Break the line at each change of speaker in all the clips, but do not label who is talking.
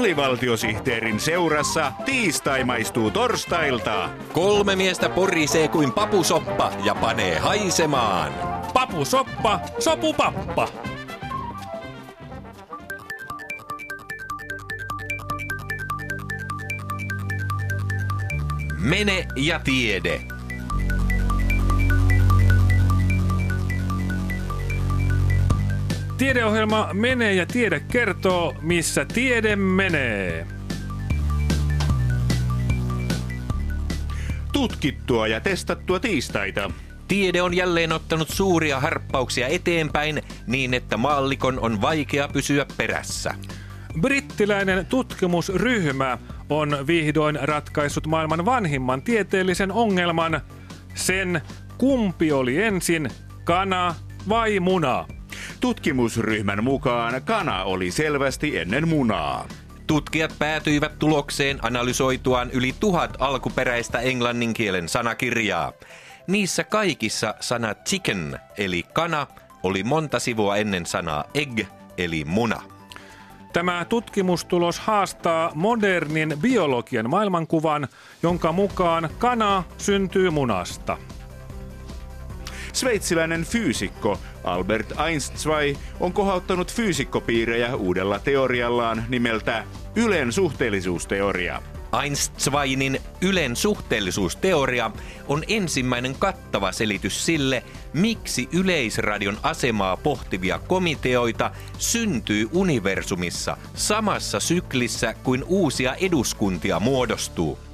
alivaltiosihteerin seurassa tiistai maistuu torstailta.
Kolme miestä porisee kuin papusoppa ja panee haisemaan.
Papusoppa, sopupappa.
Mene ja tiede.
Tiedeohjelma Menee ja tiede kertoo, missä tiede menee.
Tutkittua ja testattua tiistaita.
Tiede on jälleen ottanut suuria harppauksia eteenpäin niin, että maallikon on vaikea pysyä perässä.
Brittiläinen tutkimusryhmä on vihdoin ratkaissut maailman vanhimman tieteellisen ongelman, sen kumpi oli ensin, kana vai muna.
Tutkimusryhmän mukaan kana oli selvästi ennen munaa.
Tutkijat päätyivät tulokseen analysoituaan yli tuhat alkuperäistä englannin kielen sanakirjaa. Niissä kaikissa sana chicken eli kana oli monta sivua ennen sanaa egg eli muna.
Tämä tutkimustulos haastaa modernin biologian maailmankuvan, jonka mukaan kana syntyy munasta.
Sveitsiläinen fyysikko Albert Einstein on kohauttanut fyysikkopiirejä uudella teoriallaan nimeltä Ylen suhteellisuusteoria.
Einsteinin Ylen suhteellisuusteoria on ensimmäinen kattava selitys sille, miksi yleisradion asemaa pohtivia komiteoita syntyy universumissa samassa syklissä kuin uusia eduskuntia muodostuu.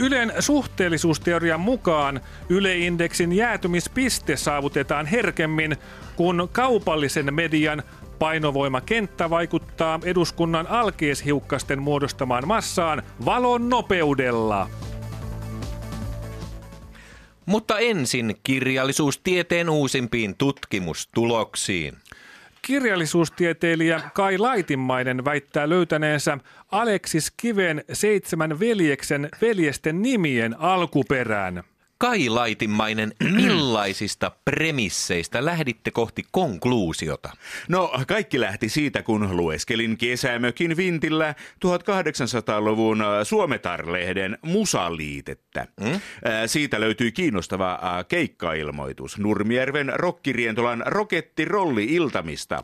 Ylen suhteellisuusteorian mukaan Yle-indeksin jäätymispiste saavutetaan herkemmin, kun kaupallisen median painovoimakenttä vaikuttaa eduskunnan alkeishiukkasten muodostamaan massaan valon nopeudella.
Mutta ensin kirjallisuustieteen uusimpiin tutkimustuloksiin.
Kirjallisuustieteilijä Kai Laitimmainen väittää löytäneensä Aleksis Kiven seitsemän veljeksen veljesten nimien alkuperään.
Kai Laitimmainen, millaisista premisseistä lähditte kohti konkluusiota?
No, kaikki lähti siitä, kun lueskelin kesämökin vintillä 1800-luvun Suometar-lehden musaliitettä. Mm? Siitä löytyy kiinnostava keikkailmoitus Nurmijärven rokkirientolan rokettirolli-iltamista.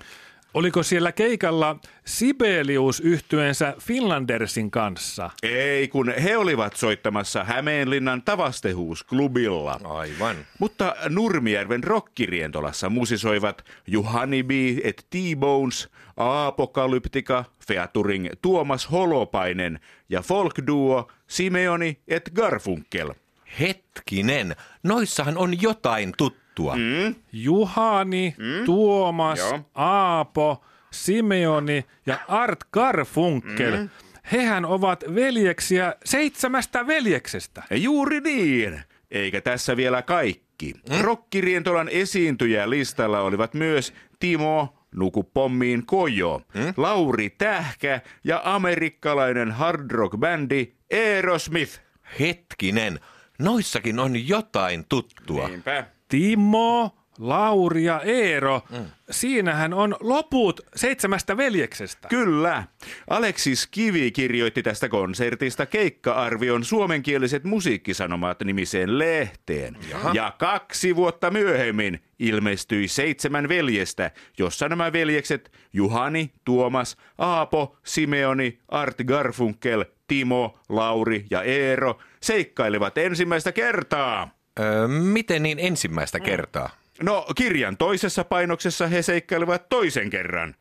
Oliko siellä keikalla Sibelius yhtyensä Finlandersin kanssa?
Ei, kun he olivat soittamassa Hämeenlinnan Tavastehuusklubilla.
Aivan.
Mutta Nurmijärven rokkirientolassa musisoivat Juhani B. et T-Bones, Apokalyptika, featuring Tuomas Holopainen ja folkduo Simeoni et Garfunkel.
Hetkinen, noissahan on jotain tuttua tuttua. Mm.
Juhani, mm. Tuomas, Joo. Aapo, Simeoni ja Art Garfunkel. Mm. Hehän ovat veljeksiä seitsemästä veljeksestä.
Juuri niin. Eikä tässä vielä kaikki. Mm. Rokkirientolan esiintyjä listalla olivat myös Timo Nuku pommiin Kojo, mm? Lauri Tähkä ja amerikkalainen hard rock bändi Aerosmith.
Hetkinen, noissakin on jotain tuttua.
Niinpä.
Timo, Lauri ja Eero. Mm. Siinähän on loput seitsemästä veljeksestä.
Kyllä. Aleksis Kivi kirjoitti tästä konsertista keikka-arvion suomenkieliset musiikkisanomat nimiseen lehteen. Jaha. Ja kaksi vuotta myöhemmin ilmestyi seitsemän veljestä, jossa nämä veljekset Juhani, Tuomas, Aapo, Simeoni, Art Garfunkel, Timo, Lauri ja Eero seikkailevat ensimmäistä kertaa.
Öö, miten niin ensimmäistä kertaa?
No kirjan toisessa painoksessa he seikkailevat toisen kerran.